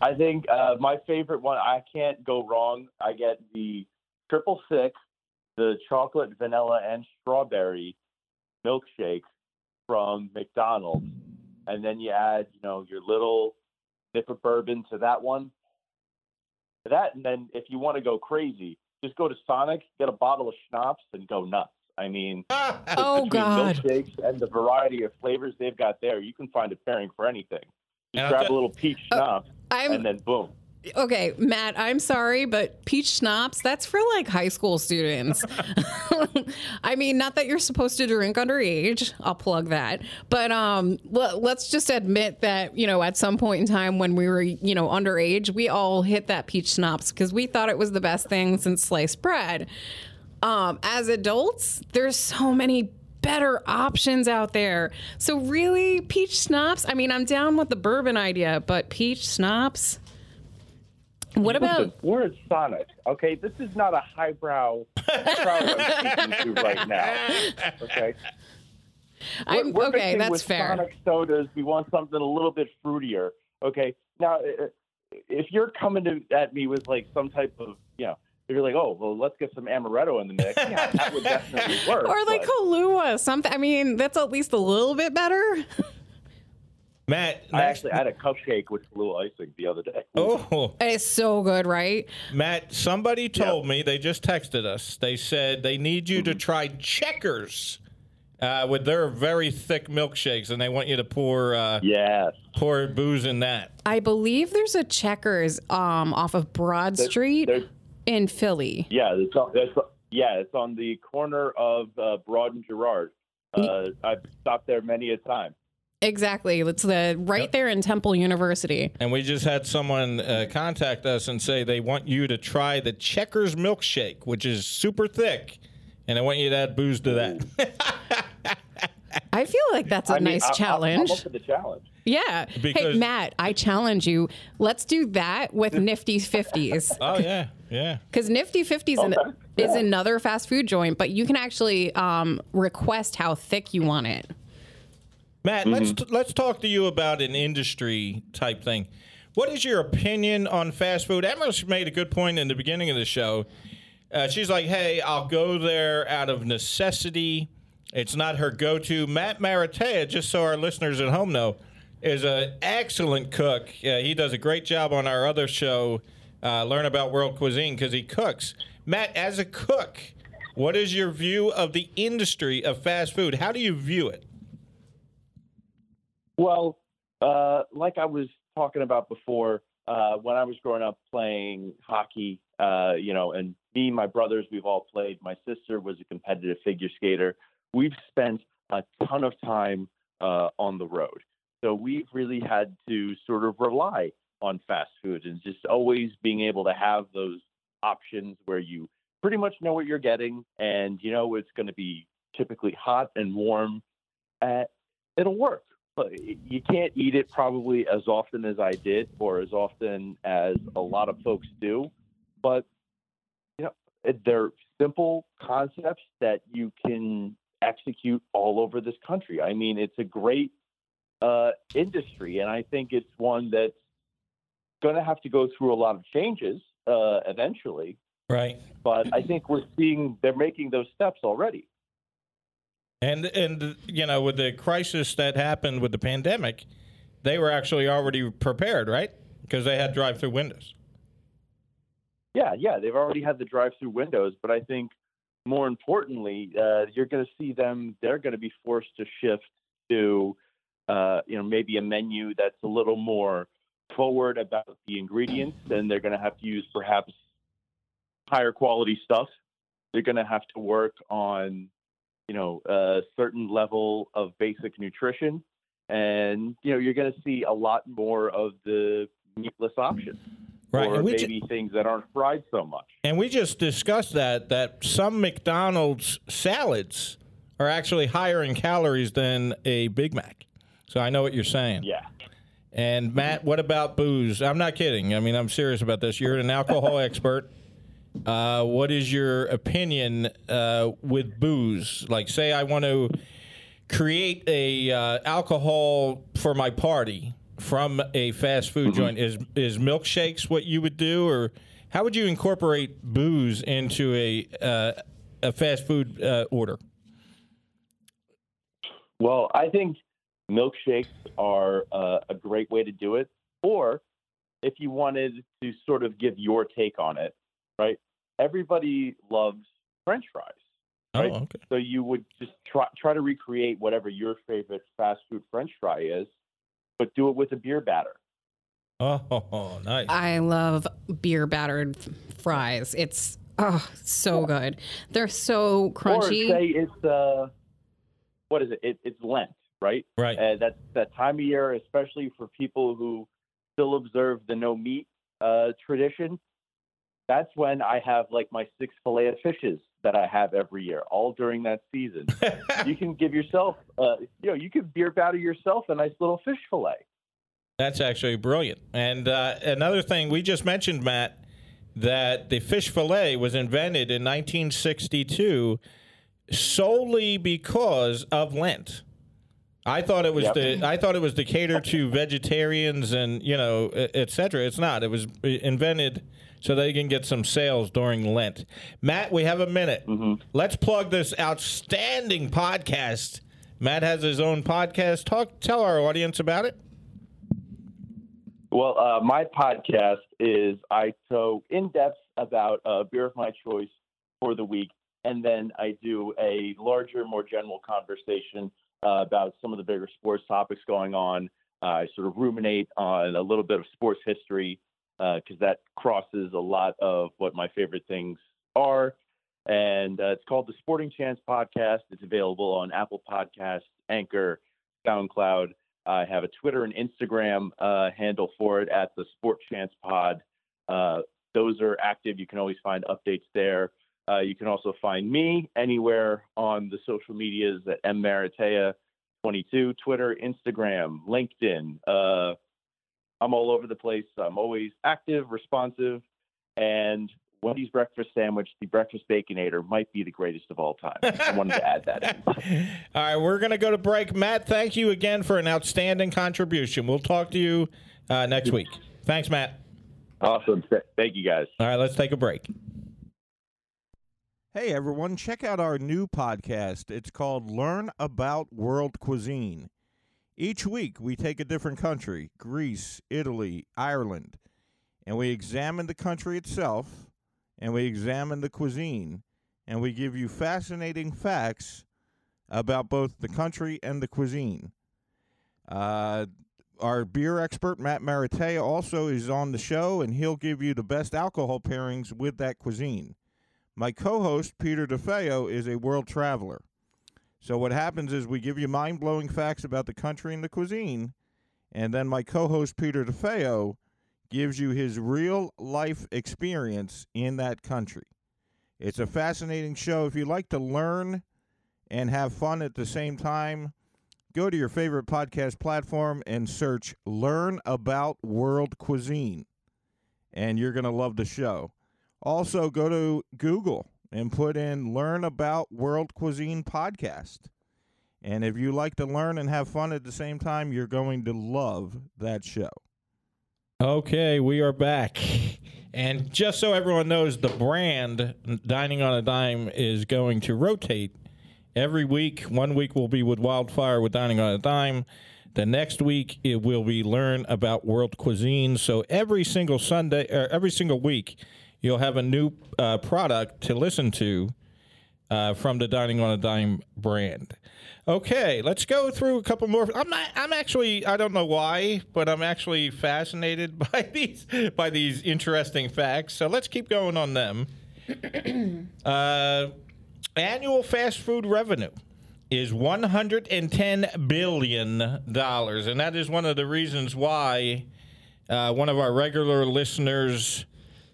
I think uh, my favorite one. I can't go wrong. I get the triple six, the chocolate, vanilla, and strawberry milkshake from McDonald's, and then you add, you know, your little nip of bourbon to that one. That, and then if you want to go crazy, just go to Sonic, get a bottle of schnapps, and go nuts. I mean, *laughs* Oh, between God. milkshakes and the variety of flavors they've got there, you can find a pairing for anything. Just I'll grab a little peach Oh, schnapps, I'm and then boom. Okay, Matt, I'm sorry, but peach schnapps, that's for like high school students. *laughs* I mean, not that you're supposed to drink underage. I'll plug that. But um l- let's just admit that, you know, at some point in time when we were, you know, underage, we all hit that peach schnapps because we thought it was the best thing since sliced bread. Um as adults, there's so many better options out there. So really, peach schnapps, I mean, I'm down with the bourbon idea, but peach schnapps what about we're Sonic, okay? This is not a highbrow crowd I'm speaking to right now, okay? *laughs* I'm we're okay, that's with fair. Sonic sodas. We want something a little bit fruitier, okay? Now, if you're coming to, at me with like some type of, you know, if you're like, oh, well, let's get some amaretto in the mix. *laughs* Yeah, that would definitely *laughs* work. Or like but- Kahlua, something. I mean, that's at least a little bit better. *laughs* Matt, I next- actually had a cupcake with blue icing the other day. oh, It's so good, right? Matt, somebody told me they just texted us. They said they need you to Mm-hmm. try Checkers uh, with their very thick milkshakes, and they want you to pour uh, Yes. pour booze in that. I believe there's a Checkers um off of Broad Street there's- in Philly. Yeah, it's on, it's, yeah, it's on the corner of uh, Broad and Girard. Uh, I've stopped there many a time. Exactly. It's the right Yep. there in Temple University. And we just had someone uh, contact us and say they want you to try the Checkers milkshake, which is super thick, and I want you to add booze to that. I feel like that's a I mean, nice I- I- challenge. I'm up for the challenge. yeah. hey, Matt, I challenge you. Let's do that with *laughs* Nifty 50s. oh yeah, yeah. Because Nifty 50s an- Okay, is another fast food joint, but you can actually um, request how thick you want it. Matt, let's t- let's talk to you about an industry type thing. What is your opinion on fast food? Emma made a good point in the beginning of the show. Uh, she's like, "Hey, I'll go there out of necessity. It's not her go-to." Matt Maratea, just so our listeners at home know, is an excellent cook. Uh, he does a great job on our other show, uh, Learn About World Cuisine, because he cooks. Matt, as a cook, what is your view of the industry of fast food? How do you view it? Well, uh, like I was talking about before, uh, when I was growing up playing hockey, uh, you know, and me, my brothers, we've all played. My sister was a competitive figure skater. We've spent a ton of time uh, on the road. So we've really had to sort of rely on fast food and just always being able to have those options where you pretty much know what you're getting and you know it's going to be typically hot and warm. Uh, it'll work you can't eat it probably as often as I did or as often as a lot of folks do, but you know they're simple concepts that you can execute all over this country. I mean, it's a great uh, industry, and I think it's one that's going to have to go through a lot of changes uh, eventually. Right. But I think we're seeing they're making those steps already. And and you know, with the crisis that happened with the pandemic, they were actually already prepared, right? Because they had drive-through windows. Yeah, yeah, they've already had the drive-through windows, but I think more importantly, uh, you're going to see them. They're going to be forced to shift to, uh, you know, maybe a menu that's a little more forward about the ingredients, and they're going to have to use perhaps higher quality stuff. They're going to have to work on you know, a certain level of basic nutrition. And, you know, you're going to see a lot more of the meatless options. Right. Or maybe ju- things that aren't fried so much. And we just discussed that, that some McDonald's salads are actually higher in calories than a Big Mac. So I know what you're saying. Yeah. And Matt, what about booze? I'm not kidding. I mean, I'm serious about this. You're an alcohol *laughs* expert. Uh, what is your opinion uh, with booze? Like, say I want to create a uh, alcohol for my party from a fast food mm-hmm. joint. Is is milkshakes what you would do, or how would you incorporate booze into a uh, a fast food uh, order? Well, I think milkshakes are uh, a great way to do it. Or if you wanted to sort of give your take on it, right? everybody loves French fries. Oh, right? Oh, okay. So you would just try try to recreate whatever your favorite fast food French fry is, but do it with a beer batter. Oh, *laughs* nice! I love beer battered fries. It's oh so yeah. good. They're so crunchy. Or say it's uh, what is it? it it's Lent, right? Right. Uh, that's that time of year, especially for people who still observe the no meat uh, tradition that's when I have like my six fillet of fishes that I have every year, all during that season. *laughs* you can give yourself, uh, you know, you can beer batter yourself a nice little fish fillet. That's actually brilliant. And uh, another thing we just mentioned, Matt, that the fish fillet was invented in 1962 solely because of Lent. I thought it was yep. the I thought it was to cater to vegetarians and you know et cetera. It's not. It was invented so they can get some sales during Lent. Matt, we have a minute. Mm-hmm. Let's plug this outstanding podcast. Matt has his own podcast. Talk, tell our audience about it. Well, uh, my podcast is I go in depth about a beer of my choice for the week, and then I do a larger, more general conversation uh, about some of the bigger sports topics going on. I sort of ruminate on a little bit of sports history because uh, that crosses a lot of what my favorite things are. And uh, it's called the Sporting Chance Podcast. It's available on Apple Podcasts, Anchor, SoundCloud. I have a Twitter and Instagram uh, handle for it at the Sport Chance Pod. Uh, those are active. You can always find updates there. Uh, you can also find me anywhere on the social medias at mmaratea22, Twitter, Instagram, LinkedIn, uh, I'm all over the place. I'm always active, responsive, and Wendy's breakfast sandwich, the breakfast baconator, might be the greatest of all time. I wanted to add that in. *laughs* all right, we're going to go to break. Matt, thank you again for an outstanding contribution. We'll talk to you uh, next week. Thanks, Matt. Awesome. Thank you, guys. All right, let's take a break. Hey everyone, check out our new podcast. It's called Learn About World Cuisine. Each week we take a different country Greece, Italy, Ireland and we examine the country itself and we examine the cuisine and we give you fascinating facts about both the country and the cuisine. Uh, our beer expert, Matt Maratea, also is on the show and he'll give you the best alcohol pairings with that cuisine. My co host, Peter DeFeo, is a world traveler. So, what happens is we give you mind blowing facts about the country and the cuisine, and then my co host, Peter DeFeo, gives you his real life experience in that country. It's a fascinating show. If you like to learn and have fun at the same time, go to your favorite podcast platform and search Learn About World Cuisine, and you're going to love the show. Also, go to Google and put in Learn About World Cuisine Podcast. And if you like to learn and have fun at the same time, you're going to love that show. Okay, we are back. And just so everyone knows, the brand Dining on a Dime is going to rotate every week. One week will be with Wildfire with Dining on a Dime. The next week it will be Learn About World Cuisine. So every single Sunday, or every single week, you'll have a new uh, product to listen to uh, from the Dining on a Dime brand. Okay, let's go through a couple more. I'm not. I'm actually. I don't know why, but I'm actually fascinated *laughs* by these by these interesting facts. So let's keep going on them. *clears throat* uh, annual fast food revenue is 110 billion dollars, and that is one of the reasons why uh, one of our regular listeners,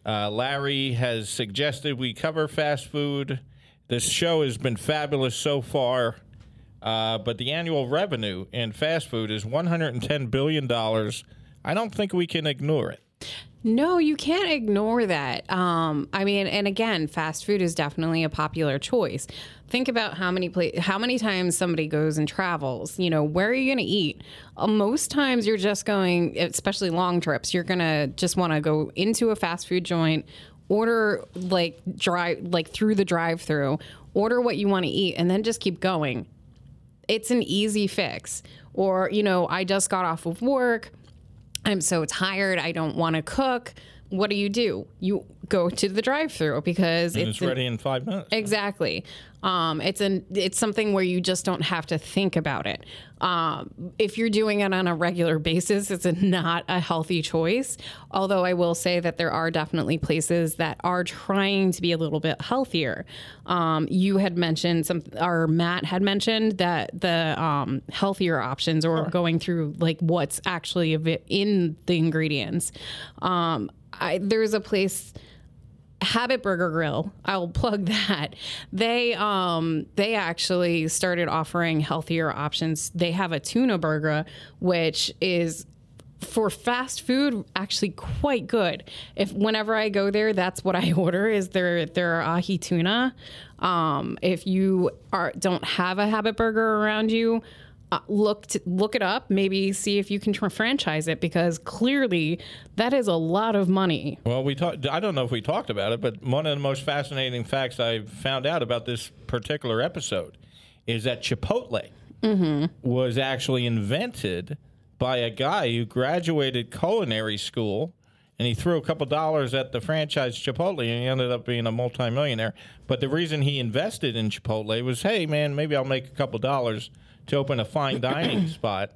uh, Larry, has suggested we cover fast food. This show has been fabulous so far. Uh, but the annual revenue in fast food is $110 billion. I don't think we can ignore it. No, you can't ignore that. Um, I mean, and again, fast food is definitely a popular choice. Think about how many pla- how many times somebody goes and travels. You know, where are you going to eat? Uh, most times, you're just going, especially long trips. You're going to just want to go into a fast food joint, order like drive like through the drive-through, order what you want to eat, and then just keep going it's an easy fix. Or, you know, I just got off of work. I'm so tired. I don't want to cook. What do you do? You go to the drive-through because it's, it's ready in five minutes. Exactly. Um, it's an it's something where you just don't have to think about it. Um, if you're doing it on a regular basis, it's a, not a healthy choice. Although I will say that there are definitely places that are trying to be a little bit healthier. Um, you had mentioned some, or Matt had mentioned that the um, healthier options, or going through like what's actually in the ingredients. I, there's a place. Habit Burger Grill. I'll plug *laughs* that. They um they actually started offering healthier options. They have a tuna burger which is for fast food actually quite good. If whenever I go there, that's what I *laughs* order is their their ahi tuna. Um, if you are don't have a Habit Burger around you, uh, look to, look it up. Maybe see if you can franchise it because clearly that is a lot of money. Well, we talked. I don't know if we talked about it, but one of the most fascinating facts I found out about this particular episode is that Chipotle was actually invented by a guy who graduated culinary school. And he threw a couple dollars at the franchise Chipotle, and he ended up being a multimillionaire. But the reason he invested in Chipotle was, hey man, maybe I'll make a couple dollars to open a fine dining *clears throat* spot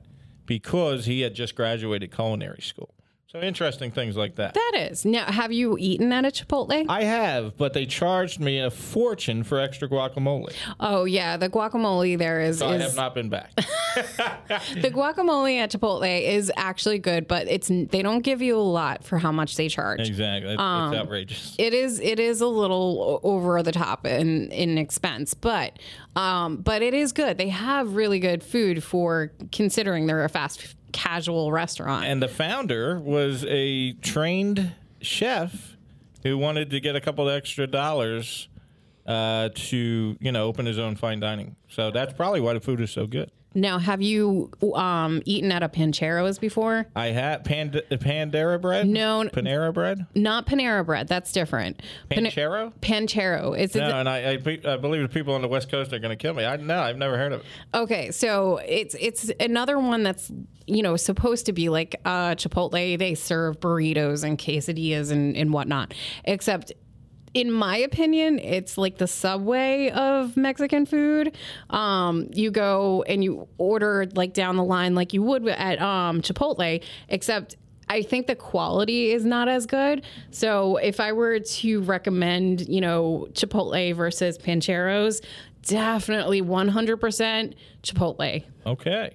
because he had just graduated culinary school. So interesting things like that. That is. Now, have you eaten at a Chipotle? I have, but they charged me a fortune for extra guacamole. oh yeah, the guacamole there is, So I have not been back. *laughs* *laughs* the guacamole at Chipotle is actually good, but it's they don't give you a lot for how much they charge. exactly. It's, Um, it's outrageous. It is it is a little over the top in in expense, but um but it is good. They have really good food for considering they're a fast casual restaurant. And the founder was a trained chef who wanted to get a couple of extra dollars uh, to, you know, open his own fine dining. So that's probably why the food is so good. Now, have you um, eaten at a Pancheros before? I had Pand- Pandera bread. No. Panera bread. Not Panera bread. That's different. Pan- Panchero. Panchero. Is it? No, and I, I, I believe the people on the West Coast are going to kill me. I no, I've never heard of it. Okay, so it's it's another one that's you know supposed to be like uh, Chipotle. They serve burritos and quesadillas and, and whatnot. Except, in my opinion, it's like the Subway of Mexican food. Um, you go and you order like down the line like you would at um, Chipotle, except. I think the quality is not as good. So if I were to recommend, you know, Chipotle versus Pancheros, definitely 100% Chipotle. Okay.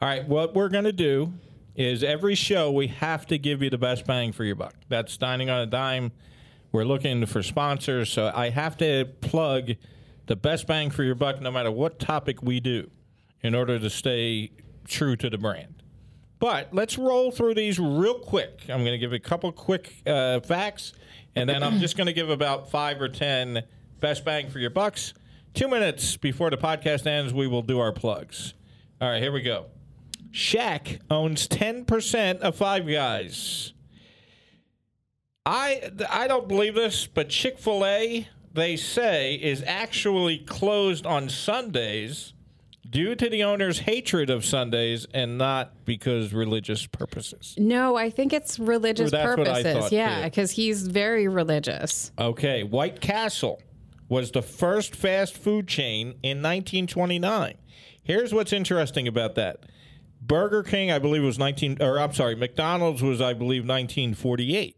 All right. What we're going to do is every show we have to give you the best bang for your buck. That's dining on a dime. We're looking for sponsors, so I have to plug the best bang for your buck no matter what topic we do in order to stay true to the brand. But let's roll through these real quick. I'm going to give a couple quick uh, facts, and then I'm just going to give about five or ten best bang for your bucks. Two minutes before the podcast ends, we will do our plugs. All right, here we go. Shaq owns 10% of Five Guys. I I don't believe this, but Chick Fil A they say is actually closed on Sundays due to the owner's hatred of Sundays and not because religious purposes. No, I think it's religious I purposes. thought, yeah, because he's very religious. Okay, White Castle was the first fast food chain in 1929. Here's what's interesting about that. Burger King, I believe, was 19, or I'm sorry, McDonald's was, I believe, 1948.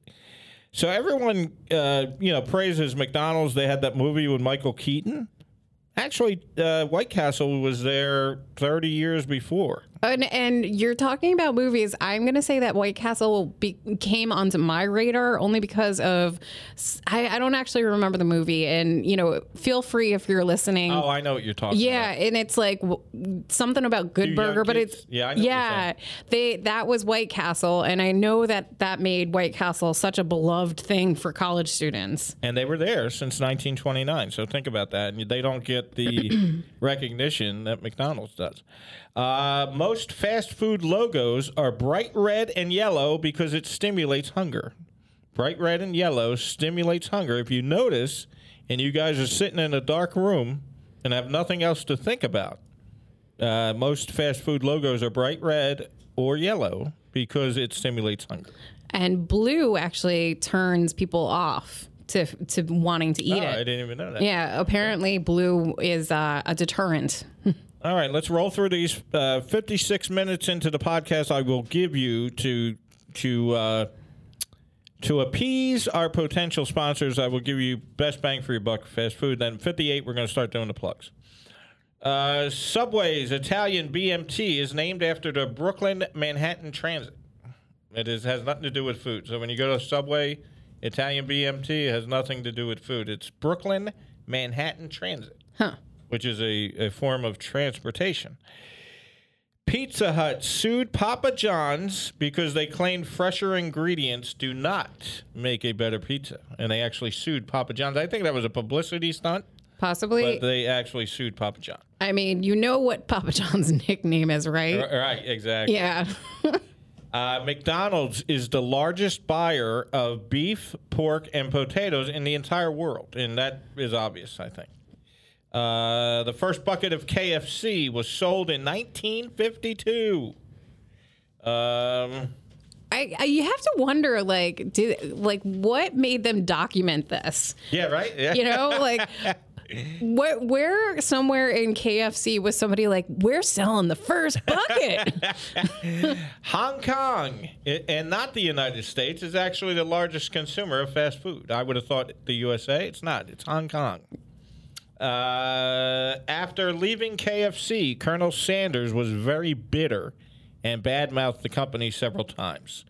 So everyone, uh, you know, praises McDonald's. They had that movie with Michael Keaton. Actually, uh, White Castle was there 30 years before. And, and you're talking about movies. I'm going to say that White Castle be, came onto my radar only because of I, I don't actually remember the movie. And you know, feel free if you're listening. Oh, I know what you're talking Yeah, about. and it's like w- something about Good Two Burger, but kids? it's Yeah, I know what yeah. They that was White Castle, and I know that that made White Castle such a beloved thing for college students. and they were there since 1929. So think about that, and they don't get the *clears throat* recognition that McDonald's does. Uh, most fast food logos are bright red and yellow because it stimulates hunger. Bright red and yellow stimulates hunger. If you notice, and you guys are sitting in a dark room and have nothing else to think about, uh, most fast food logos are bright red or yellow because it stimulates hunger. And blue actually turns people off to to wanting to eat Oh, I didn't even know that. Yeah, apparently blue is uh, a deterrent. *laughs* All right, let's roll through these. Uh, Fifty-six minutes into the podcast, I will give you to to uh, to appease our potential sponsors. I will give you best bang for your buck fast food. Then fifty-eight, we're going to start doing the plugs. Uh, Subway's Italian BMT is named after the Brooklyn Manhattan Transit. It is has nothing to do with food. So when you go to Subway, Italian BMT has nothing to do with food. It's Brooklyn Manhattan Transit Huh. Which is a, a form of transportation. Pizza Hut sued Papa John's because they claimed fresher ingredients do not make a better pizza. And they actually sued Papa John's. I think that was a publicity stunt, Possibly. but they actually sued Papa John. I mean, you know what Papa John's *laughs* nickname is, right? R- Right, exactly. Yeah. *laughs* Uh, McDonald's is the largest buyer of beef, pork, and potatoes in the entire world. And that is obvious, I think. Uh, the first bucket of KFC was sold in 1952. Um, I, I you have to wonder like did like what made them document this? yeah, right? Yeah. You know, *laughs* like what where somewhere in KFC was somebody like we're selling the first bucket. *laughs* *laughs* Hong Kong, and not the United States, is actually the largest consumer of fast food. I would have thought the USA. It's not. It's Hong Kong. Uh, after leaving KFC, Colonel Sanders was very bitter and badmouthed the company several times.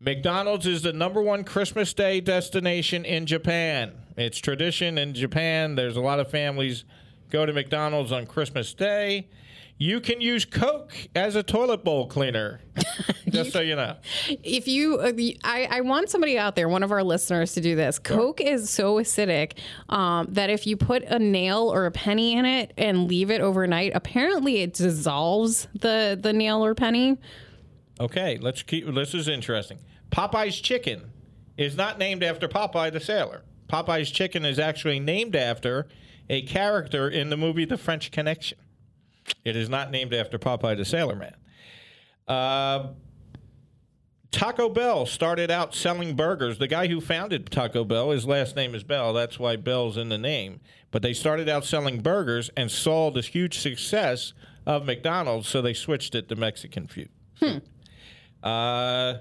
McDonald's is the number one Christmas Day destination in Japan. It's tradition in Japan. There's a lot of families go to McDonald's on Christmas Day. You can use Coke as a toilet bowl cleaner. *laughs* Just so you know. If you, uh, I, I want somebody out there, one of our listeners, to do this. Coke is so acidic um, that if you put a nail or a penny in it and leave it overnight, apparently it dissolves the the nail or penny. Okay, let's keep. This is interesting. Popeye's chicken is not named after Popeye the sailor. Popeye's chicken is actually named after a character in the movie The French Connection. It is not named after Popeye the Sailor Man. Uh, Taco Bell started out selling burgers. The guy who founded Taco Bell, his last name is Bell. That's why Bell's in the name. But they started out selling burgers and saw this huge success of McDonald's, so they switched it to Mexican food. Uh,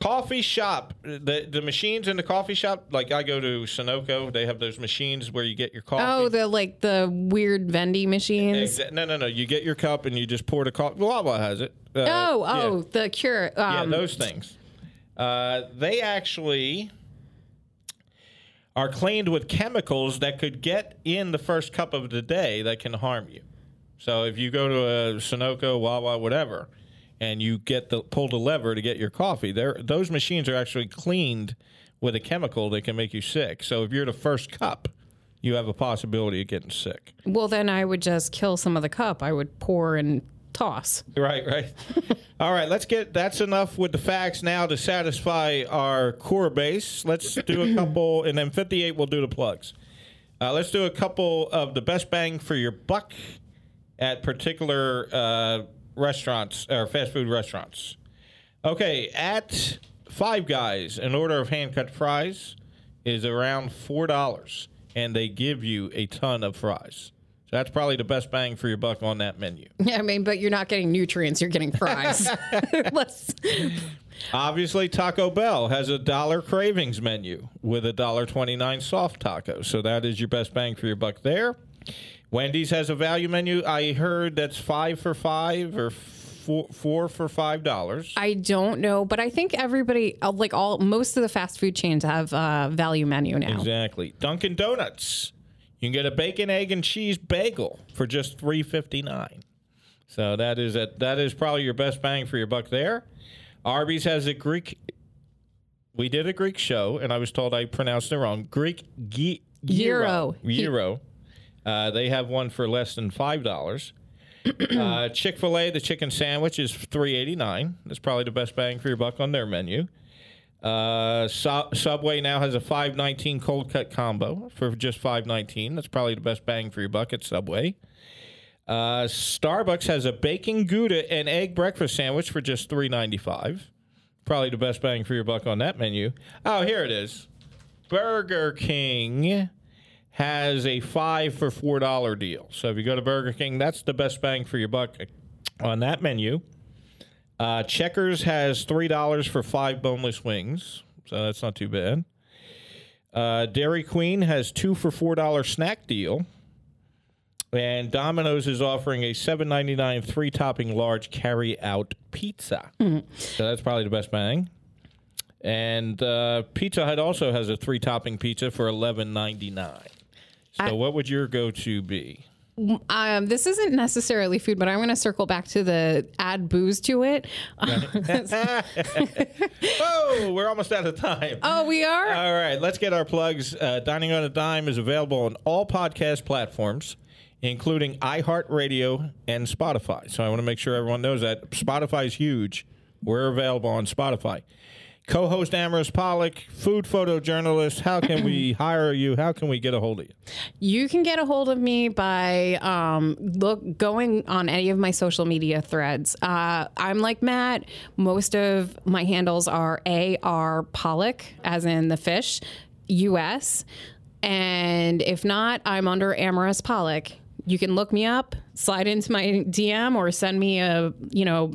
coffee shop. The the machines in the coffee shop, like I go to Sunoco, they have those machines where you get your coffee. Oh, the like the weird vending machines. Exa- no, no, no. You get your cup and you just pour the coffee. Wawa has it. Uh, Oh, yeah. oh, the cure. Yeah, Um, those things. Uh, they actually are cleaned with chemicals that could get in the first cup of the day that can harm you. So if you go to a Sunoco, Wawa, whatever, and you get the pull the lever to get your coffee, there those machines are actually cleaned with a chemical that can make you sick. So if you're the first cup, you have a possibility of getting sick. well, then I would just kill some of the cup. I would pour and toss. Right, right. *laughs* All right, let's get that's enough with the facts now to satisfy our core base. Let's do a couple, and then 58 we'll do the plugs. Uh, let's do a couple of the best bang for your buck at particular uh, restaurants or fast food restaurants. Okay, at Five Guys, an order of hand cut fries is around $4, and they give you a ton of fries. So that's probably the best bang for your buck on that menu. *laughs* Yeah, I mean, but you're not getting nutrients. You're getting fries. *laughs* Let's. Obviously, Taco Bell has a dollar cravings menu with a dollar twenty nine soft taco. So that is your best bang for your buck there. Wendy's has a value menu. I heard that's five for five or four, four for five dollars. I don't know, but I think everybody, uh, like all, most of the fast food chains have a value menu now. Exactly. Dunkin' Donuts. You can get a bacon, egg, and cheese bagel for just three fifty nine. So that is a, that is probably your best bang for your buck there. Arby's has a Greek. We did a Greek show, and I was told I pronounced it wrong. Greek gi, gyro. Gyro. Gyro. Uh, they have one for less than five dollars. uh, Chick Fil A, the chicken sandwich is three eighty nine. That's probably the best bang for your buck on their menu. Uh, Su- Subway now has a five nineteen cold cut combo for just five nineteen. That's probably the best bang for your buck at Subway. Uh, Starbucks has a bacon gouda and egg breakfast sandwich for just three ninety five. Probably the best bang for your buck on that menu. Oh, here it is. Burger King has a five for four dollar deal. So if you go to Burger King, that's the best bang for your buck on that menu. Uh, Checkers has three dollars for five boneless wings, so that's not too bad. Uh, Dairy Queen has two for four dollar snack deal, and Domino's is offering a seven ninety nine three topping large carry out pizza. So that's probably the best bang. And uh, Pizza Hut also has a three topping pizza for eleven ninety nine. So what would your go to be? Um, this isn't necessarily food, but I'm going to circle back to the add booze to it. *laughs* *laughs* oh, we're almost out of time. oh, we are? All right, let's get our plugs. Uh, Dining on a Dime is available on all podcast platforms, including iHeartRadio and Spotify. So I want to make sure everyone knows that Spotify is huge. We're available on Spotify. Co-host Amaris Pollock, food photojournalist. How can we *clears throat* hire you? How can we get a hold of you? You can get a hold of me by um, look going on any of my social media threads. Uh, I'm like Matt. Most of my handles are AR Pollock, as in the fish, US. And if not, I'm under Amaris Pollock. You can look me up, slide into my DM, or send me a you know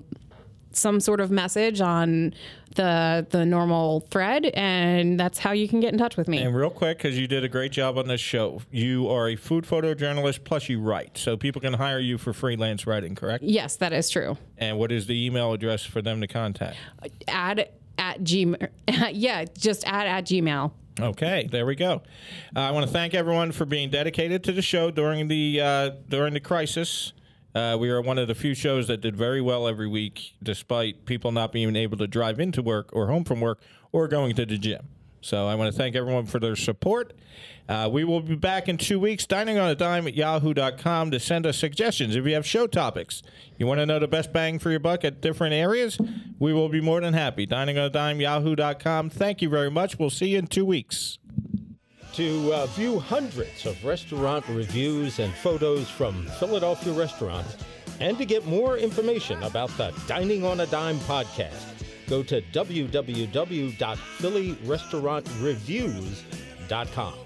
some sort of message on the the normal thread, and that's how you can get in touch with me. And real quick, because you did a great job on this show, you are a food photojournalist plus you write, so people can hire you for freelance writing, correct? yes, that is true. And what is the email address for them to contact? add at gmail *laughs* yeah just add at gmail Okay, there we go. Uh, I want to thank everyone for being dedicated to the show during the uh, during the crisis. Uh, we are one of the few shows that did very well every week, despite people not being able to drive into work or home from work or going to the gym. So I want to thank everyone for their support. Uh, we will be back in two weeks, dining on a dime at yahoo.com to send us suggestions. If you have show topics, you want to know the best bang for your buck at different areas, we will be more than happy. Dining on a dime, yahoo.com. Thank you very much. We'll see you in two weeks. To uh, view hundreds of restaurant reviews and photos from Philadelphia restaurants, and to get more information about the Dining on a Dime podcast, go to www.phillyrestaurantreviews.com.